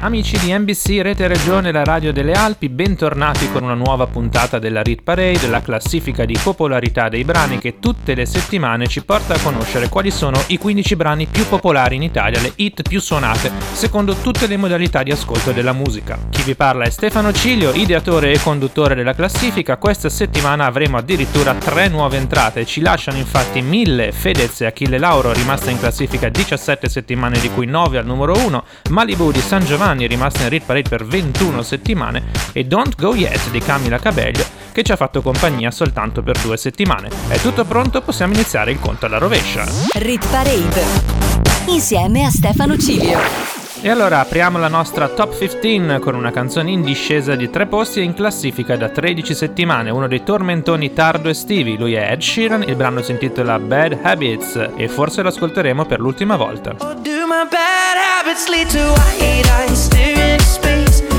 Amici di NBC Rete Regione la Radio delle Alpi, bentornati con una nuova puntata della Rit Parade, la classifica di popolarità dei brani che tutte le settimane ci porta a conoscere quali sono i 15 brani più popolari in Italia, le hit più suonate, secondo tutte le modalità di ascolto della musica. Chi vi parla è Stefano Ciglio, ideatore e conduttore della classifica. Questa settimana avremo addirittura tre nuove entrate, ci lasciano infatti Mille, Fedez e Achille Lauro, rimasta in classifica 17 settimane di cui 9 al numero 1, Malibu di San Giovanni anni, rimasta in Rit Parade per 21 settimane, e Don't Go Yet di Camila Cabello, che ci ha fatto compagnia soltanto per due settimane. È tutto pronto, possiamo iniziare il conto alla rovescia. Rit Parade, insieme a Stefano Cilio. E allora apriamo la nostra top 15 con una canzone in discesa di tre posti e in classifica da 13 settimane, uno dei tormentoni tardo estivi. Lui è Ed Sheeran, il brano si intitola Bad Habits e forse lo ascolteremo per l'ultima volta. Oh, Rabbits lead to wide eyes staring into space.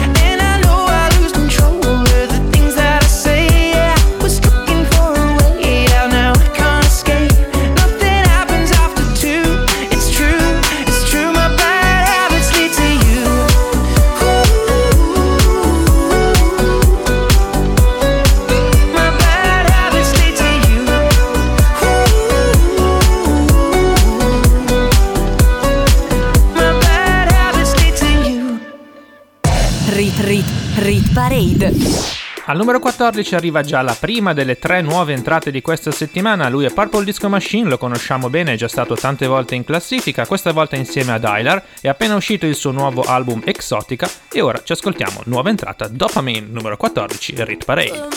Al numero 14 arriva già la prima delle tre nuove entrate di questa settimana, lui è Purple Disco Machine, lo conosciamo bene, è già stato tante volte in classifica, questa volta insieme a Dylar, è appena uscito il suo nuovo album Exotica e ora ci ascoltiamo nuova entrata Dopamine numero 14, Rit Parade.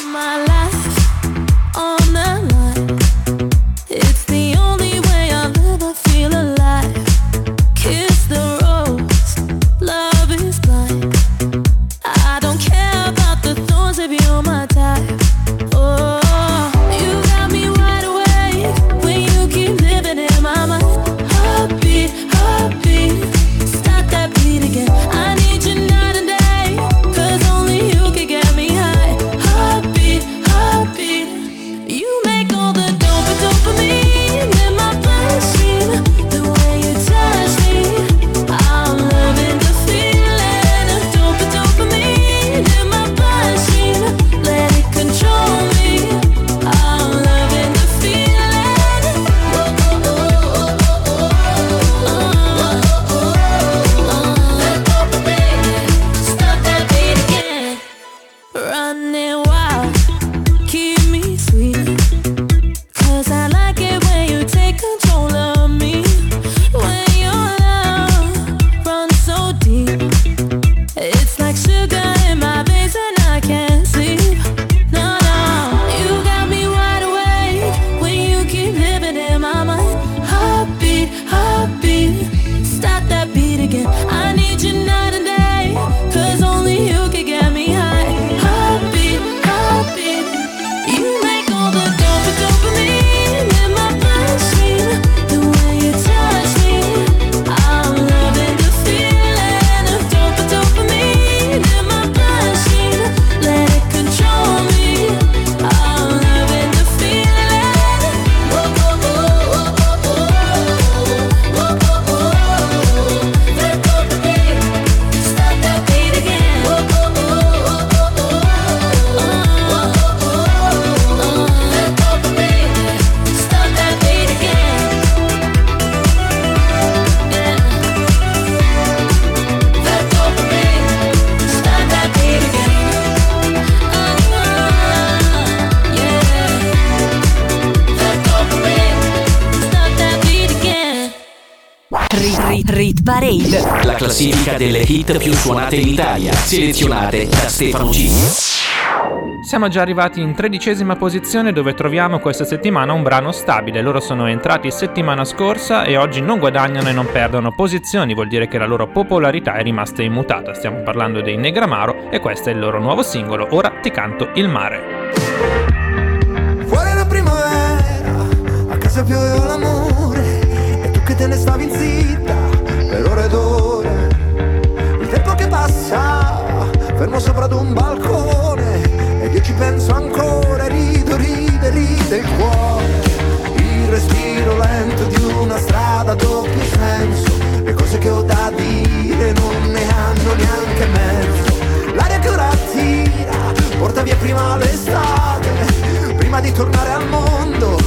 Parade. La classifica delle hit più suonate in Italia, selezionate da Stefano G. Siamo già arrivati in tredicesima posizione dove troviamo questa settimana un brano stabile. Loro sono entrati settimana scorsa e oggi non guadagnano e non perdono posizioni, vuol dire che la loro popolarità è rimasta immutata. Stiamo parlando dei Negramaro e questo è il loro nuovo singolo, Ora ti canto il mare. Fuori la primavera, a casa pioveva l'amore E tu che te ne stavi zitta fermo sopra ad un balcone Ed io ci penso ancora, rido, ride, ride il cuore. Il respiro lento di una strada a doppio senso Le cose che ho da dire non ne hanno neanche mezzo. L'aria che ora tira porta via prima l'estate Prima di tornare al mondo,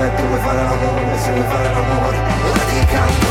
silenzio perfetto vuoi fare l'amore, se vuoi fare l'amore, ora ti canto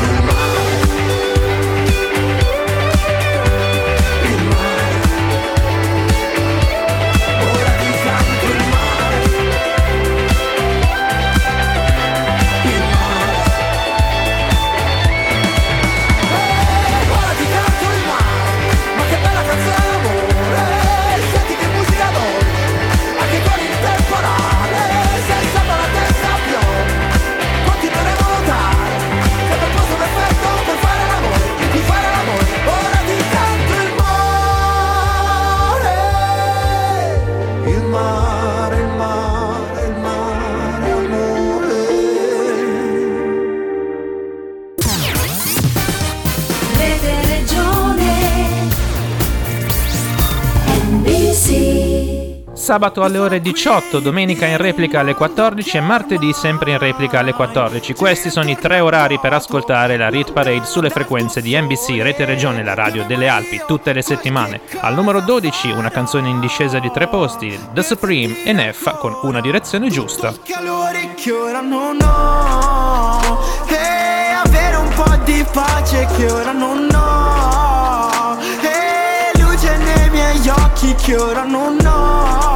Sabato alle ore 18, domenica in replica alle 14 e martedì sempre in replica alle 14. Questi sono i tre orari per ascoltare la Rit Parade sulle frequenze di NBC, Rete Regione, la radio delle Alpi, tutte le settimane. Al numero 12 una canzone in discesa di tre posti, The Supreme e Neffa con una direzione giusta. calore E di pace che ora non ho E luce nei miei occhi che ora non ho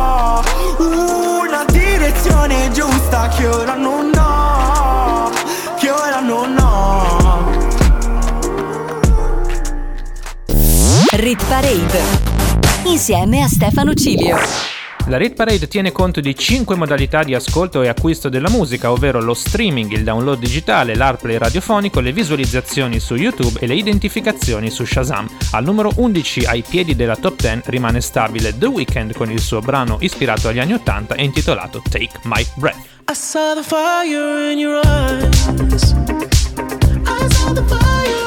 giusta che ora non ho Che ora non ho Rit Parade insieme a Stefano Cilio. La Rit Parade tiene conto di 5 modalità di ascolto e acquisto della musica, ovvero lo streaming, il download digitale, l'AirPlay radiofonico, le visualizzazioni su YouTube e le identificazioni su Shazam. Al numero 11 ai piedi della top 10 rimane stabile The Weeknd con il suo brano ispirato agli anni 80 e intitolato Take My Breath. I saw the fire in your eyes. I saw the fire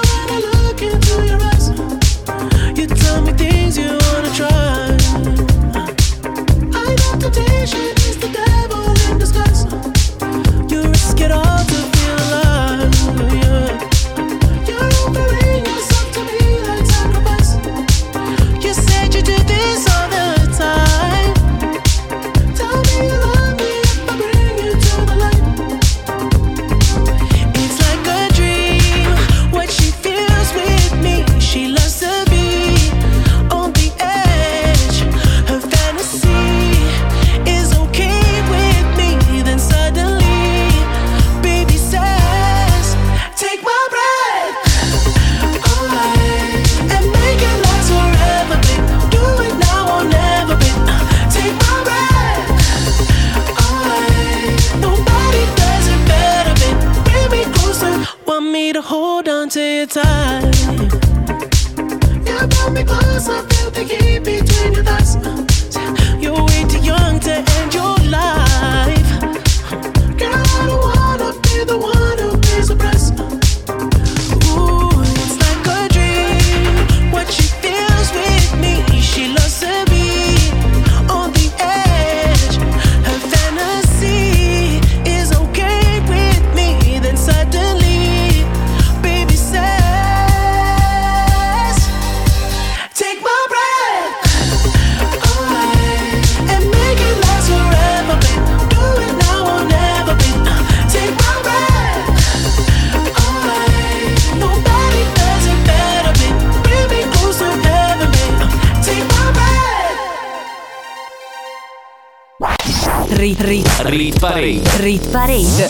rit, Parade. rit parade.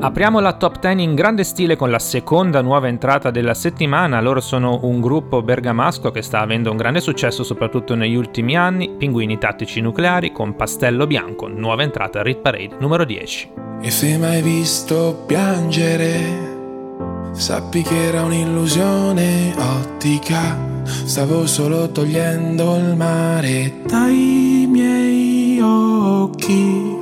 Apriamo la top 10 in grande stile con la seconda nuova entrata della settimana. Loro sono un gruppo bergamasco che sta avendo un grande successo soprattutto negli ultimi anni. Pinguini tattici nucleari con Pastello Bianco, nuova entrata Rit Parade numero 10. E se mai visto piangere, sappi che era un'illusione ottica. Stavo solo togliendo il mare dai miei occhi.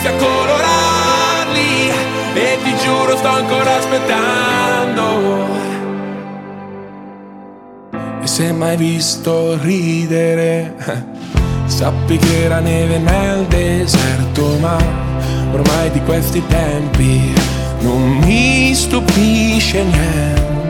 venissi a colorarli, e ti giuro sto ancora aspettando. E se mai visto ridere, sappi che era neve nel deserto, ma ormai di questi tempi non mi stupisce niente.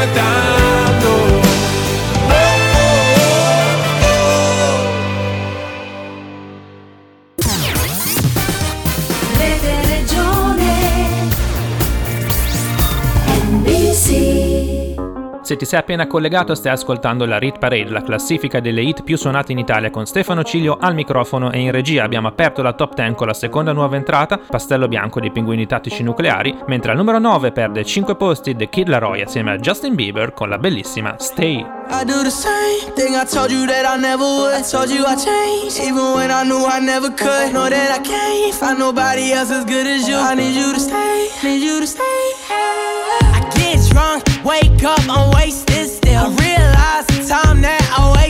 ancora aspettando. Se ti sei appena collegato stai ascoltando la Rit Parade, la classifica delle hit più suonate in Italia con Stefano Ciglio al microfono e in regia abbiamo aperto la top 10 con la seconda nuova entrata, Pastello Bianco dei Pinguini Tattici Nucleari, mentre al numero 9 perde 5 posti The Kid Laroi assieme a Justin Bieber con la bellissima Stay. I do the same thing I told you that I never would. I told you I changed, even when I knew I never could. Know that I can't find nobody else as good as you. I need you to stay, need you to stay. I get drunk, wake up, I'm wasted still. I realize the time that I wasted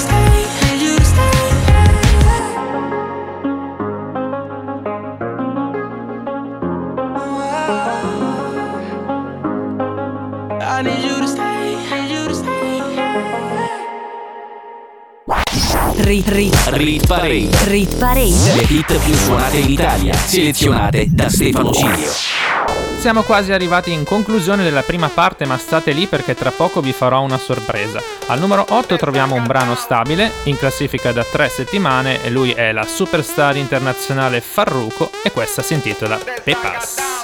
Rit Rit Rit Parade. Rit Parade Le hit più suonate in Italia, selezionate da Stefano Cilio. Siamo quasi arrivati in conclusione della prima parte, ma state lì perché tra poco vi farò una sorpresa. Al numero 8 troviamo un brano stabile, in classifica da tre settimane, e lui è la superstar internazionale Farruko e questa si intitola Pepas.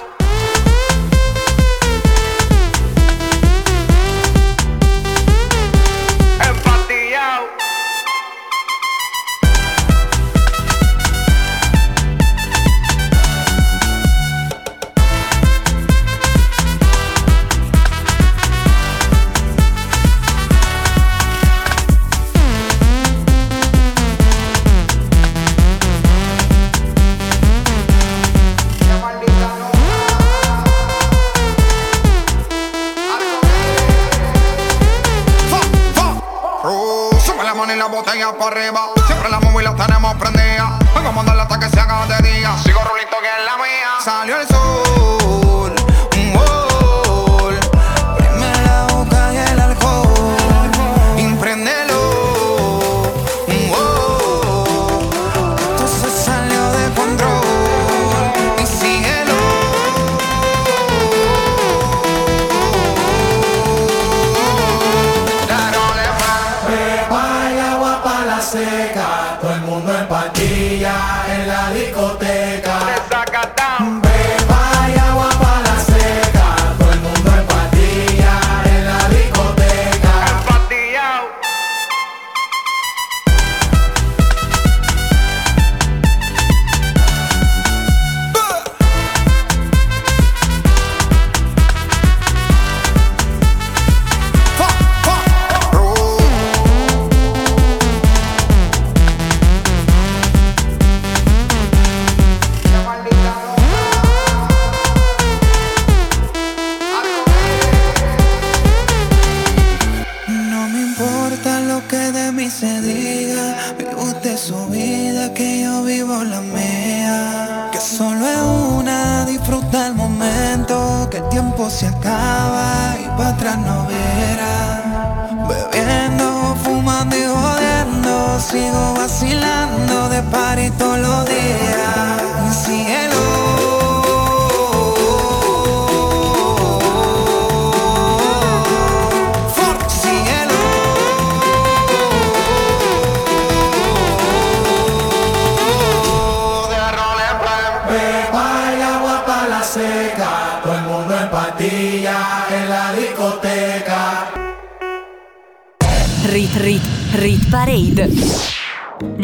Siempre la móvil la tenemos prendida. Vengo a mandarla hasta que se haga de día. Sigo rulito que es la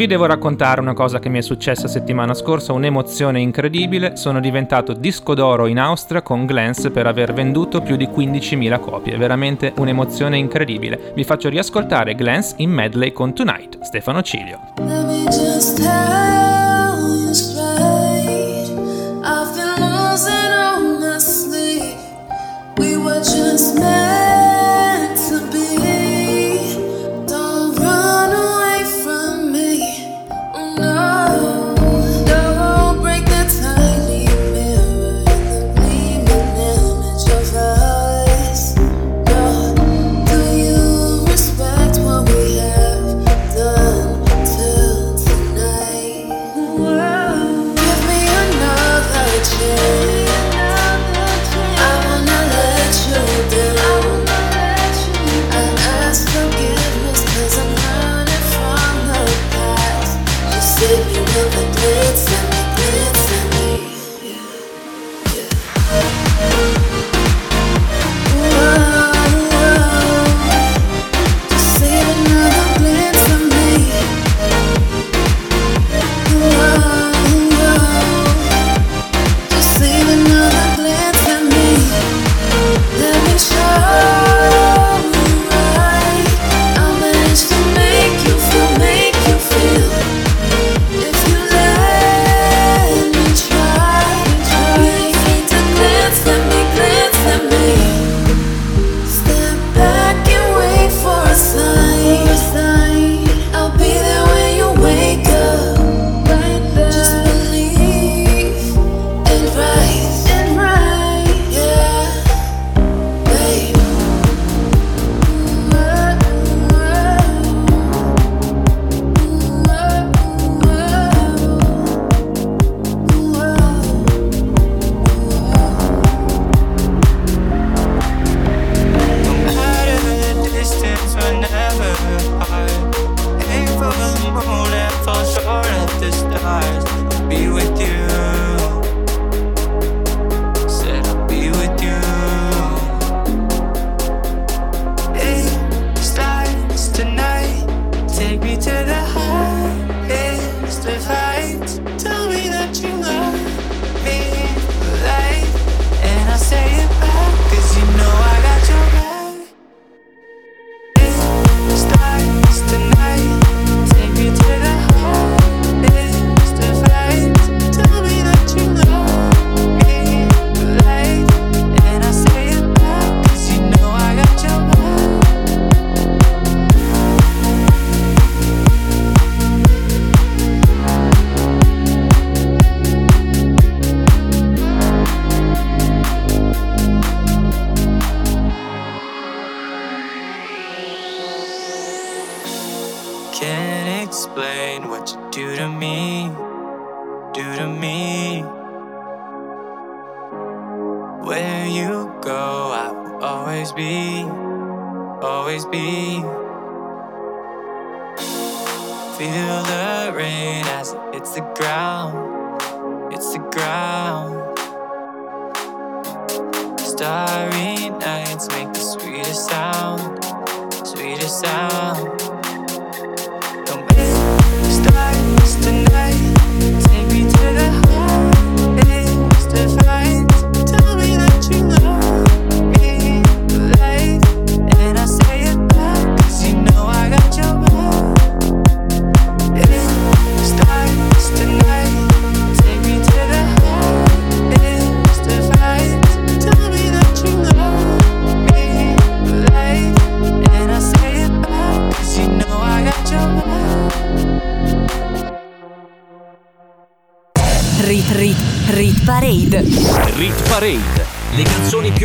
Vi devo raccontare una cosa che mi è successa settimana scorsa, un'emozione incredibile. Sono diventato disco d'oro in Austria con Glance per aver venduto più di 15.000 copie. Veramente un'emozione incredibile. Vi faccio riascoltare Glance in medley con Tonight, Stefano Cilio. Let just meant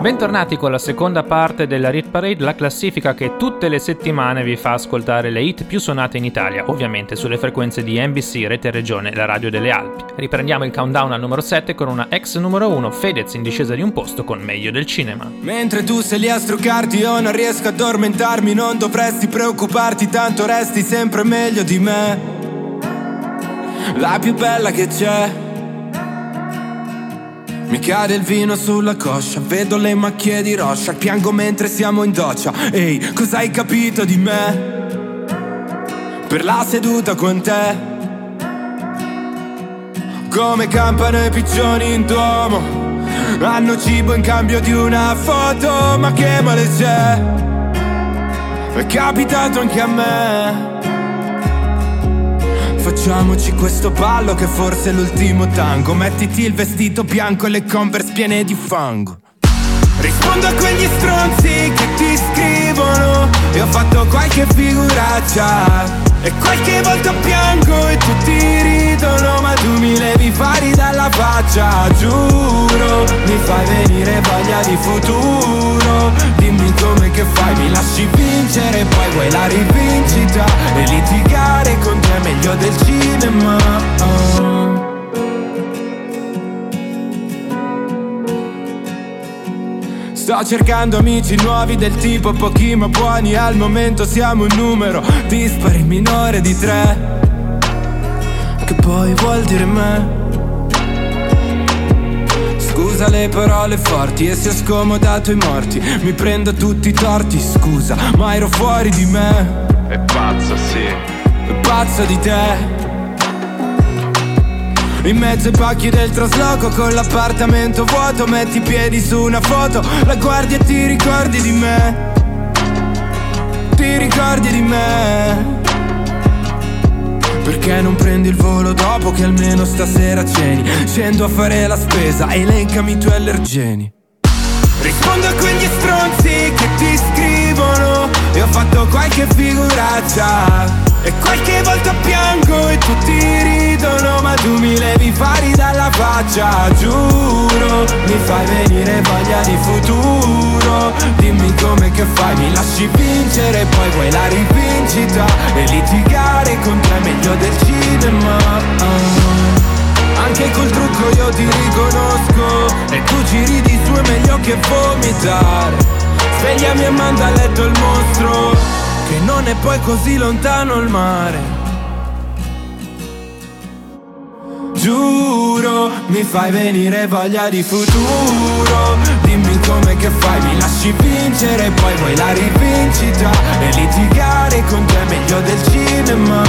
Bentornati con la seconda parte della Rit Parade, la classifica che tutte le settimane vi fa ascoltare le hit più suonate in Italia, ovviamente sulle frequenze di NBC, Rete Regione, la radio delle Alpi. Riprendiamo il countdown al numero 7 con una ex numero 1, Fedez in discesa di un posto con meglio del cinema. Mentre tu sei lì a struccarti io non riesco ad addormentarmi Non dovresti preoccuparti tanto resti sempre meglio di me La più bella che c'è mi cade il vino sulla coscia, vedo le macchie di roscia, piango mentre siamo in doccia. Ehi, cosa hai capito di me? Per la seduta con te. Come campano i piccioni in duomo, hanno cibo in cambio di una foto, ma che male c'è? È capitato anche a me. Facciamoci questo ballo che forse è l'ultimo tango. Mettiti il vestito bianco e le converse piene di fango. Rispondo a quegli stronzi che ti scrivono. E ho fatto qualche figuraccia. E qualche volta piango e tutti ridono Ma tu mi levi fari dalla faccia. Giuro, mi fai venire voglia di futuro. Dimmi come che fai, mi lasci vincere Poi vuoi la rivincita. E litigare meglio del cinema oh. Sto cercando amici nuovi del tipo pochi ma buoni Al momento siamo un numero dispari minore di tre Che poi vuol dire me Scusa le parole forti e si è scomodato i morti Mi prendo tutti i torti, scusa, ma ero fuori di me È pazzo, sì. Pazzo di te. In mezzo ai pacchi del trasloco con l'appartamento vuoto Metti i piedi su una foto, la guardi e ti ricordi di me. Ti ricordi di me. Perché non prendi il volo dopo che almeno stasera ceni? Scendo a fare la spesa, elencami i tuoi allergeni. Rispondo a quegli stronzi che ti scrivono E ho fatto qualche figuraccia E qualche volta piango e tutti ridono Ma tu mi levi fari dalla faccia Giuro, mi fai venire voglia di futuro. Dimmi come che fai, mi lasci vincere Poi vuoi la rivincita E litigare con te è meglio del cinema. Ah. Anche col trucco io ti riconosco E tu ci ridi su è meglio che vomitare. Svegliami e manda a letto il mostro Che non è poi così lontano il mare Giuro, mi fai venire voglia di futuro Dimmi come che fai, mi lasci vincere Poi vuoi la rivincita E litigare con te è meglio del cinema.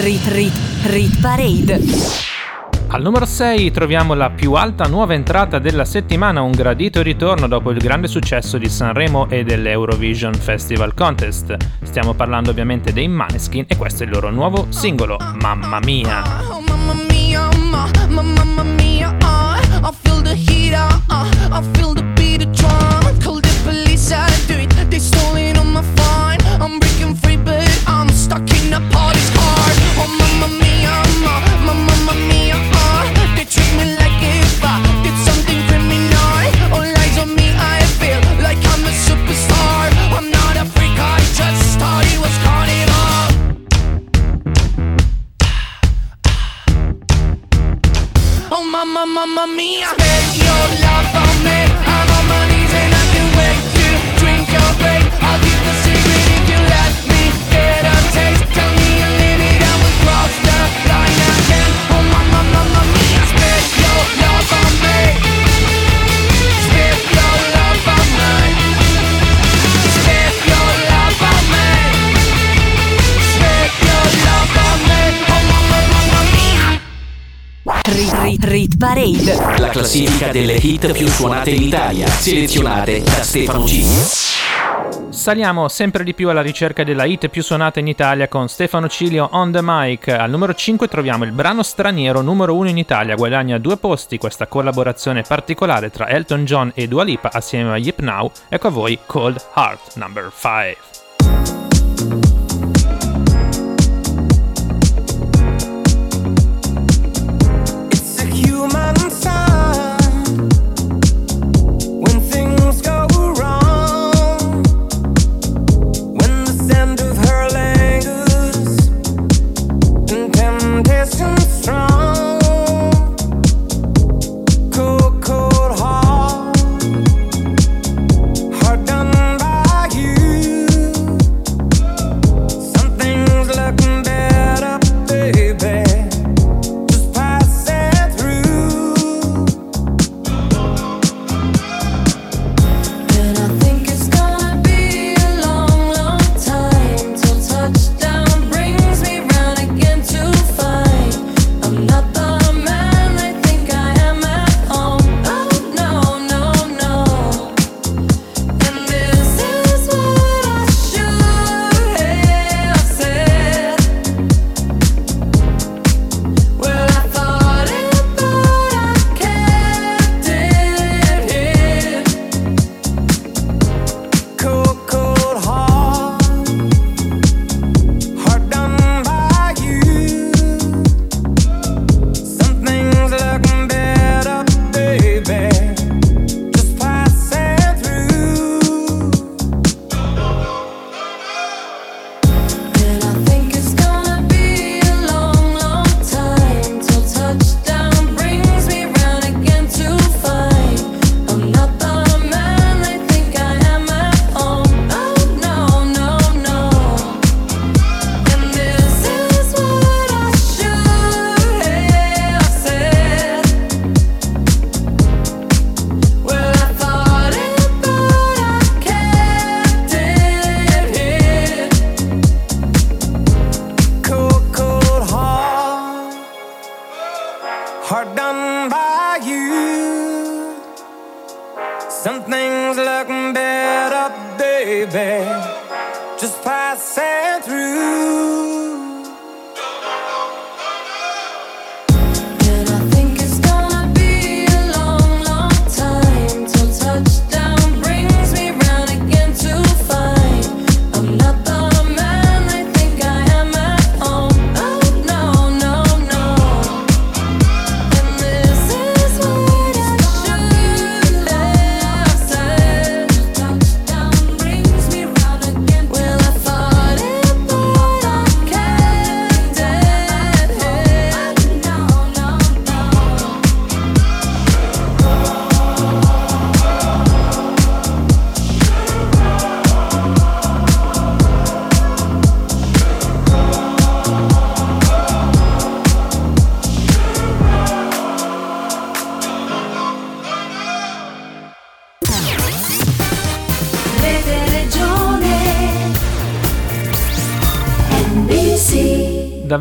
Rit Rit Rit Parade. Al numero 6 troviamo la più alta nuova entrata della settimana, un gradito ritorno dopo il grande successo di Sanremo e dell'Eurovision Festival Contest. Stiamo parlando ovviamente dei Maneskin e questo è il loro nuovo singolo, Mamma Mia. Oh, mamma mia, ma- mamma mia, uh, I feel the heat, uh, I feel the beat of drum. Call the police, I do it. They stolen on my phone. I'm breaking free, but I'm stuck in the party's heart. Oh, mamma mia, ma- mamma mia, mamma, mamma mia. Spend your love on me. I'm on my knees and I can wait to drink your brain I'll keep the secret if you let me get a taste. Tell me a limit, I will cross the line again. Oh mamma, mamma mia. Spend your love Rit, rit, rit Parade. La classifica delle hit più suonate in Italia, selezionate da Stefano G. Saliamo sempre di più alla ricerca della hit più suonata in Italia con Stefano Cilio on the mic. Al numero 5 troviamo il brano straniero numero 1 in Italia, guadagna due posti questa collaborazione particolare tra Elton John e Dua Lipa assieme a Yip Now. Ecco a voi Cold Heart number 5.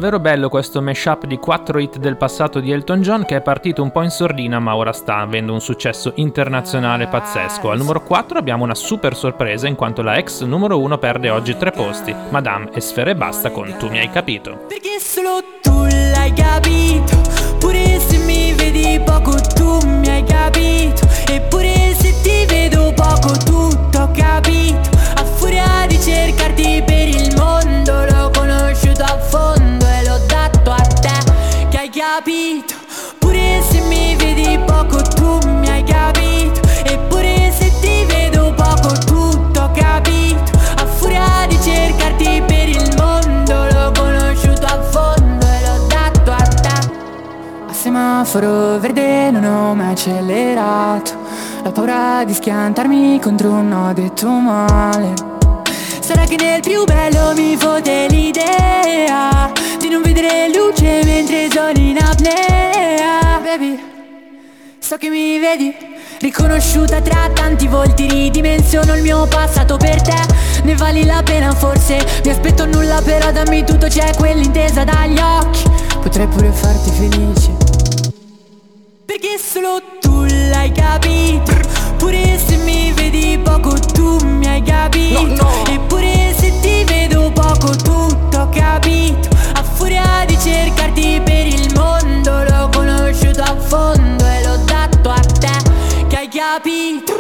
Davvero bello questo mashup di 4 hit del passato di Elton John che è partito un po' in sordina ma ora sta avendo un successo internazionale pazzesco. Al numero 4 abbiamo una super sorpresa in quanto la ex numero 1 perde oggi 3 posti. Madame e Sfere Basta con Tu mi hai capito. Perché solo tu l'hai capito Pure se mi vedi poco tu mi hai capito Eppure se ti vedo poco tutto ho capito A furia di cercarti per il mondo capito? Pure se mi vedi poco tu mi hai capito. Eppure se ti vedo poco tutto ho capito. A furia di cercarti per il mondo L'ho conosciuto a fondo e l'ho dato a te. A semaforo verde non ho mai accelerato. La paura di schiantarmi contro un no detto male Sarà che nel più bello mi fode l'idea Di non vedere luce mentre sono in apnea Baby, so che mi vedi Riconosciuta tra tanti volti Ridimensiono il mio passato per te. Ne vali la pena forse Mi aspetto nulla però dammi tutto C'è quell'intesa dagli occhi. Potrei pure farti felice. Perché solo tu l'hai capito Pure se mi vedi poco tu mi hai capito. Eppure se ti vedo poco tutto ho capito. A furia di cercarti per il mondo L'ho conosciuto a fondo e l'ho dato a te Che hai capito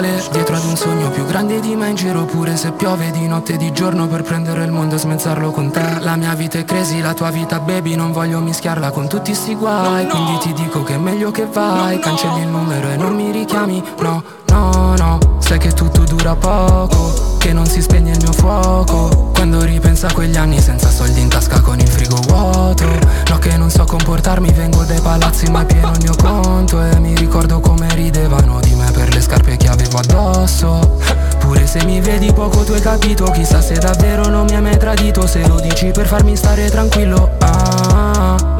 Consumo le suole dietro ad un sogno più grande di me in giro pure se piove di notte e di giorno per prendere il mondo e smezzarlo con te. La mia vita è crazy, la tua vita baby non voglio mischiarla con tutti sti guai. Quindi ti dico che è meglio che vai. Cancelli il numero e non mi richiami. No, no, no Sai che tutto dura poco Che non si spegne il mio fuoco. Quando ripenso a quegli anni senza soldi in tasca con il frigo vuoto. No che non so comportarmi Vengo dai palazzi ma è pieno il mio conto. E mi ricordo come ridevano di me per le scarpe che avevo addosso. Pure se mi vedi poco tu hai capito Chissà se davvero non mi hai mai tradito. Se lo dici per farmi stare tranquillo ah, In questi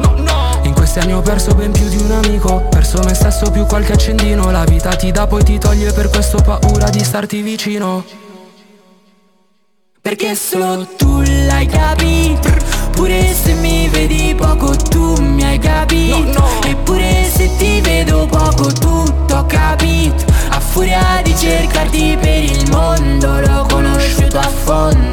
anni ho perso ben più di un amico Perso me stesso più qualche accendino. La vita ti dà poi ti toglie Per questo ho paura di starti vicino. Perché solo tu l'hai capito Pure se mi vedi poco tu mi hai capito. Eppure se ti vedo poco tutto ho capito. A furia di cercarti per il mondo L'ho conosciuto a fondo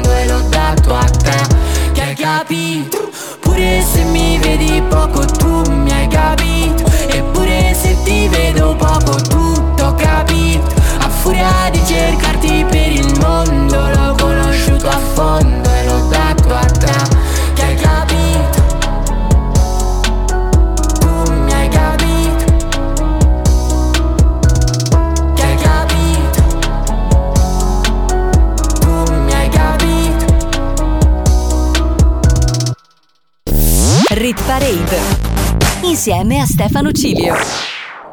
insieme a Stefano Cilio.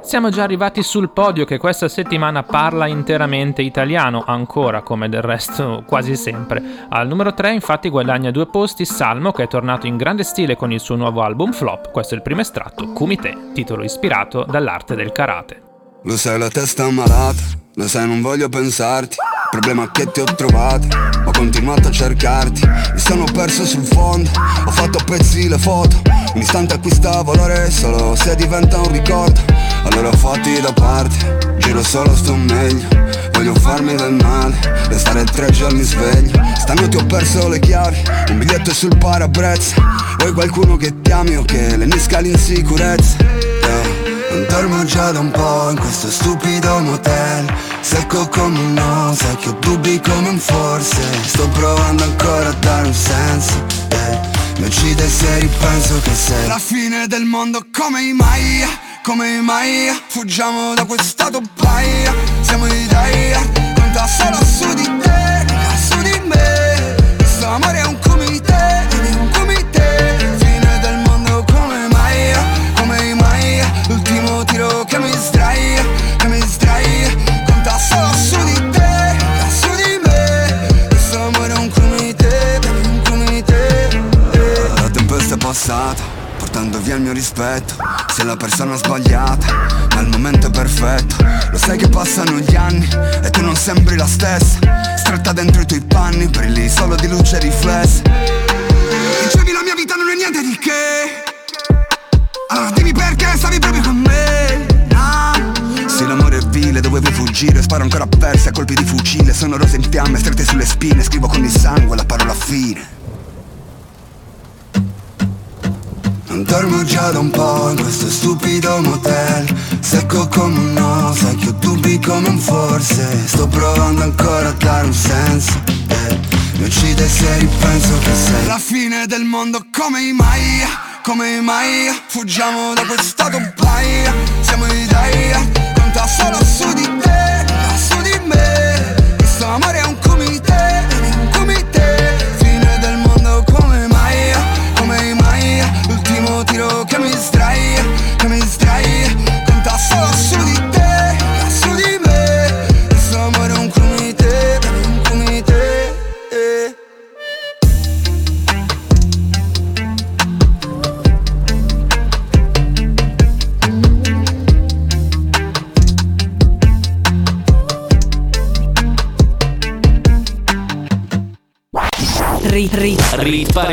Siamo già arrivati sul podio che questa settimana parla interamente italiano, ancora come del resto quasi sempre. Al numero 3 infatti guadagna due posti Salmo che è tornato in grande stile con il suo nuovo album Flop, questo è il primo estratto, Kumite, titolo ispirato dall'arte del karate. Lo sai la testa è malata, lo sai non voglio pensarti Problema che ti ho trovato, ho continuato a cercarti. Mi sono perso sul fondo, ho fatto a pezzi le foto. Un istante acquista valore solo se diventa un ricordo. Allora fatti da parte, giro solo sto meglio. Voglio farmi del male, restare tre giorni sveglio. Stanotte ho perso le chiavi, un biglietto sul parabrezza. Vuoi qualcuno che ti ami o che lenisca l'insicurezza? Yeah. Non dormo già da un po' in questo stupido motel Secco come un no, sai che ho dubbi come un forse. Sto provando ancora a dare un senso eh. Mi uccide se ripenso che sei La fine del mondo come i Maya, come i Maya Fuggiamo da quest'stato paia Siamo i die, conta solo su di te, su di me. Questo amore è un passata Portando via il mio rispetto. Sei la persona sbagliata Ma il momento è perfetto. Lo sai che passano gli anni E tu non sembri la stessa. Stretta dentro i tuoi panni Brilli solo di luce riflessa. Dicevi la mia vita non è niente di che. Allora dimmi perché stavi proprio con me. Se l'amore è vile, dovevo fuggire. Sparo ancora perse a colpi di fucile. Sono rose in fiamme, strette sulle spine. Scrivo con il sangue la parola fine. Non dormo già da un po' in questo stupido motel. Secco come un no, sai che ho dubbi come un forse. Sto provando ancora a dare un senso eh. Mi uccide se ripenso che sei La fine del mondo. Come mai, come mai Fuggiamo da questa compagnia,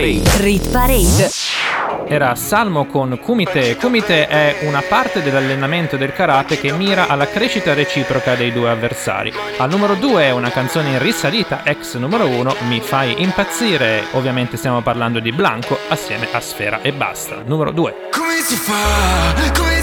Parade. rit parade. Era Salmo con Kumite. Kumite è una parte dell'allenamento del karate che mira alla crescita reciproca dei due avversari. Al numero 2 è una canzone in risalita, ex numero 1, Mi fai impazzire. Ovviamente stiamo parlando di Blanco assieme a Sfera e Basta. Numero 2. Come si fa, come si fa,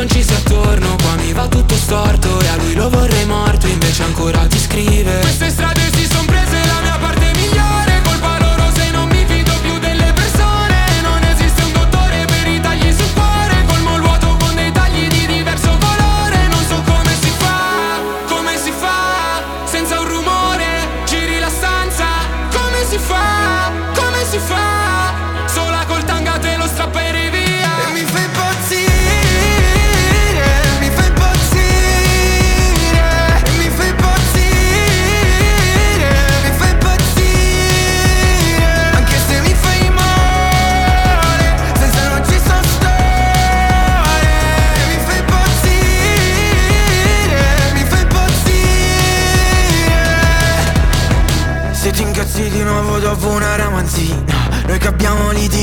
non ci sei attorno. Qua mi va tutto storto E a lui lo vorrei morto invece ancora ti scrive. Queste strade si son prese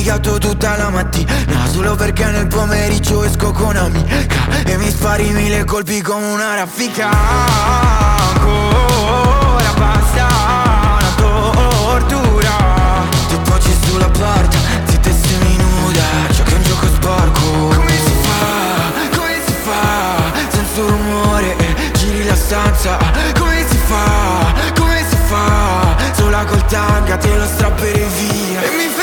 litigato tutta la mattina. Solo perché nel pomeriggio esco con amica E mi spari mille colpi come una raffica. Ancora basta una tortura. Ti poggi sulla porta, zitta e seminuda Giochi un gioco sporco. Come si fa, come si fa? Senza rumore, giri la stanza. Come si fa, come si fa? Sola col tanga te lo strapperei via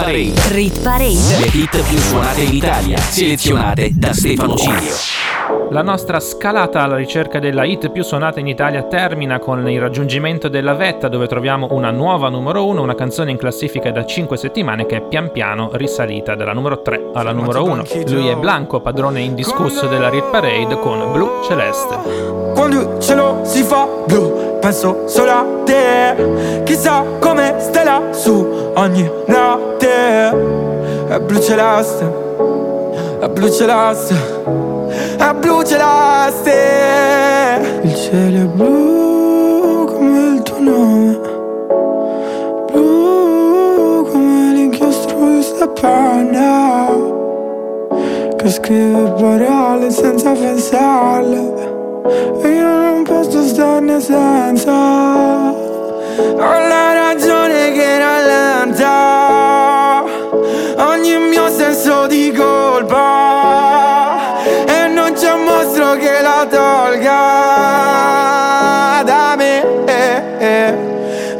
Parade. rit parade. Le hit più suonate in Italia, selezionate da Stefano Cilio. La nostra scalata alla ricerca della hit più suonata in Italia termina con il raggiungimento della vetta dove troviamo una nuova numero 1, una canzone in classifica da 5 settimane che è pian piano risalita dalla numero 3 alla numero 1. Lui è Blanco, padrone indiscusso della Rit Parade con Blu Celeste. Quando il cielo si fa blu Penso solo a Chissà come stai lassù ogni notte. È blu celeste, è blu celeste, è blu celeste Il cielo è blu come il tuo nome Blu come l'inchiostro di sta penna Che scrive parole senza pensarle. E io non posso starne senza Ho la ragione che rallenta Ogni mio senso di colpa. E non c'è un mostro che la tolga da me.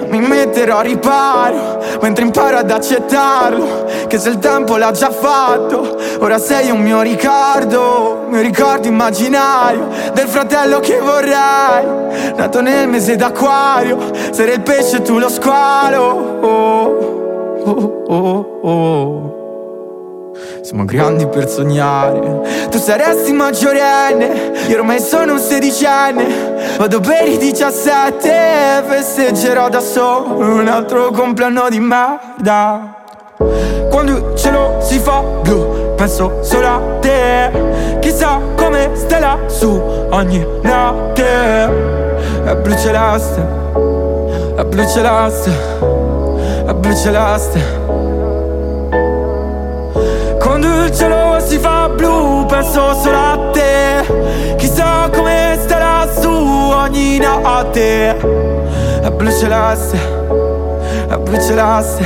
Mi metterò a riparo mentre imparo ad accettarlo Che se il tempo l'ha già fatto Ora sei un mio ricordo Mio ricordo immaginario Del fratello che vorrei Nato nel mese d'acquario Sarei il pesce e tu lo squalo oh, oh, oh, oh. Siamo grandi per sognare. Tu saresti maggiorenne Io ormai sono un sedicenne. Vado per i 17 Festeggerò da solo Un altro compleanno di merda. Quando il cielo si fa blu Penso solo a te. Chissà come stai lassù Ogni notte. È blu celeste È blu celeste È blu celeste il cielo si fa blu penso solo a te. Chissà come stai lassù ogni notte. È blu celeste, è blu celeste,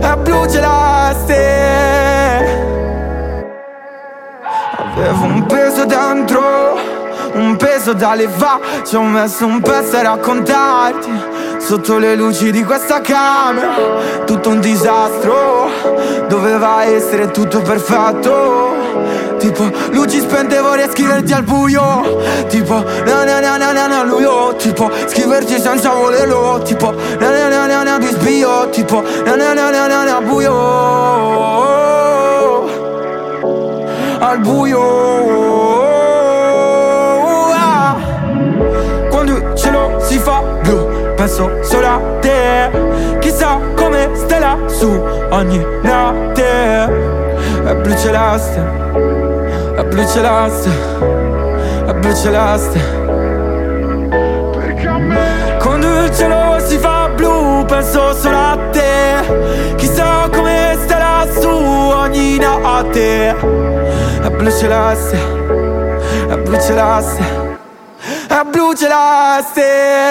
è blu celeste Avevo un peso dentro, un peso da levare. Ci ho messo un pezzo a raccontarti Sotto le luci di questa camera Tutto un disastro Doveva essere tutto perfetto Tipo luci spente vorrei scriverti al buio Tipo na na na na na na luio Tipo scriverti senza volerlo Tipo na na na na na di sbio Tipo na na na na na na buio Al buio Penso solo a te. Chissà come stai lassù ogni notte. È blu celeste È blu celeste È blu celeste. Quando il cielo si fa blu Penso solo a te. Chissà come stai lassù ogni notte. È blu celeste È blu celeste È blu celeste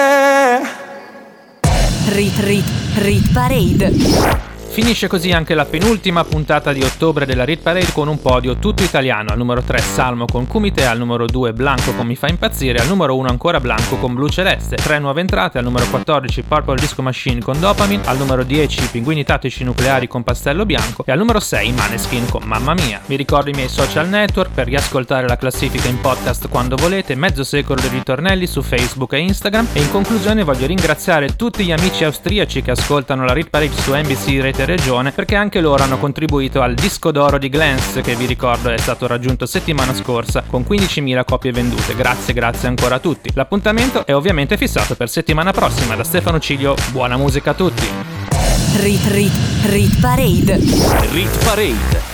Rit Rit Rit Parade. Finisce così anche la penultima puntata di ottobre della Rit Parade con un podio tutto italiano. Al numero 3 Salmo con Kumite, al numero 2 Blanco con Mi fa impazzire, al numero 1 ancora Blanco con Blu Celeste. Tre nuove entrate, al numero 14 Purple Disco Machine con Dopamine, al numero 10 Pinguini Tattici Nucleari con Pastello Bianco e al numero 6 Maneskin con Mamma Mia. Vi ricordo i miei social network per riascoltare la classifica in podcast quando volete, mezzo secolo di ritornelli su Facebook e Instagram e in conclusione voglio ringraziare tutti gli amici austriaci che ascoltano la Rit Parade su NBC Rete Regione perché anche loro hanno contribuito al disco d'oro di Glance che vi ricordo è stato raggiunto settimana scorsa con 15.000 copie vendute. Grazie, grazie ancora a tutti. L'appuntamento è ovviamente fissato per settimana prossima da Stefano Ciglio. Buona musica a tutti. Rit Rit Rit Parade. Rit Parade.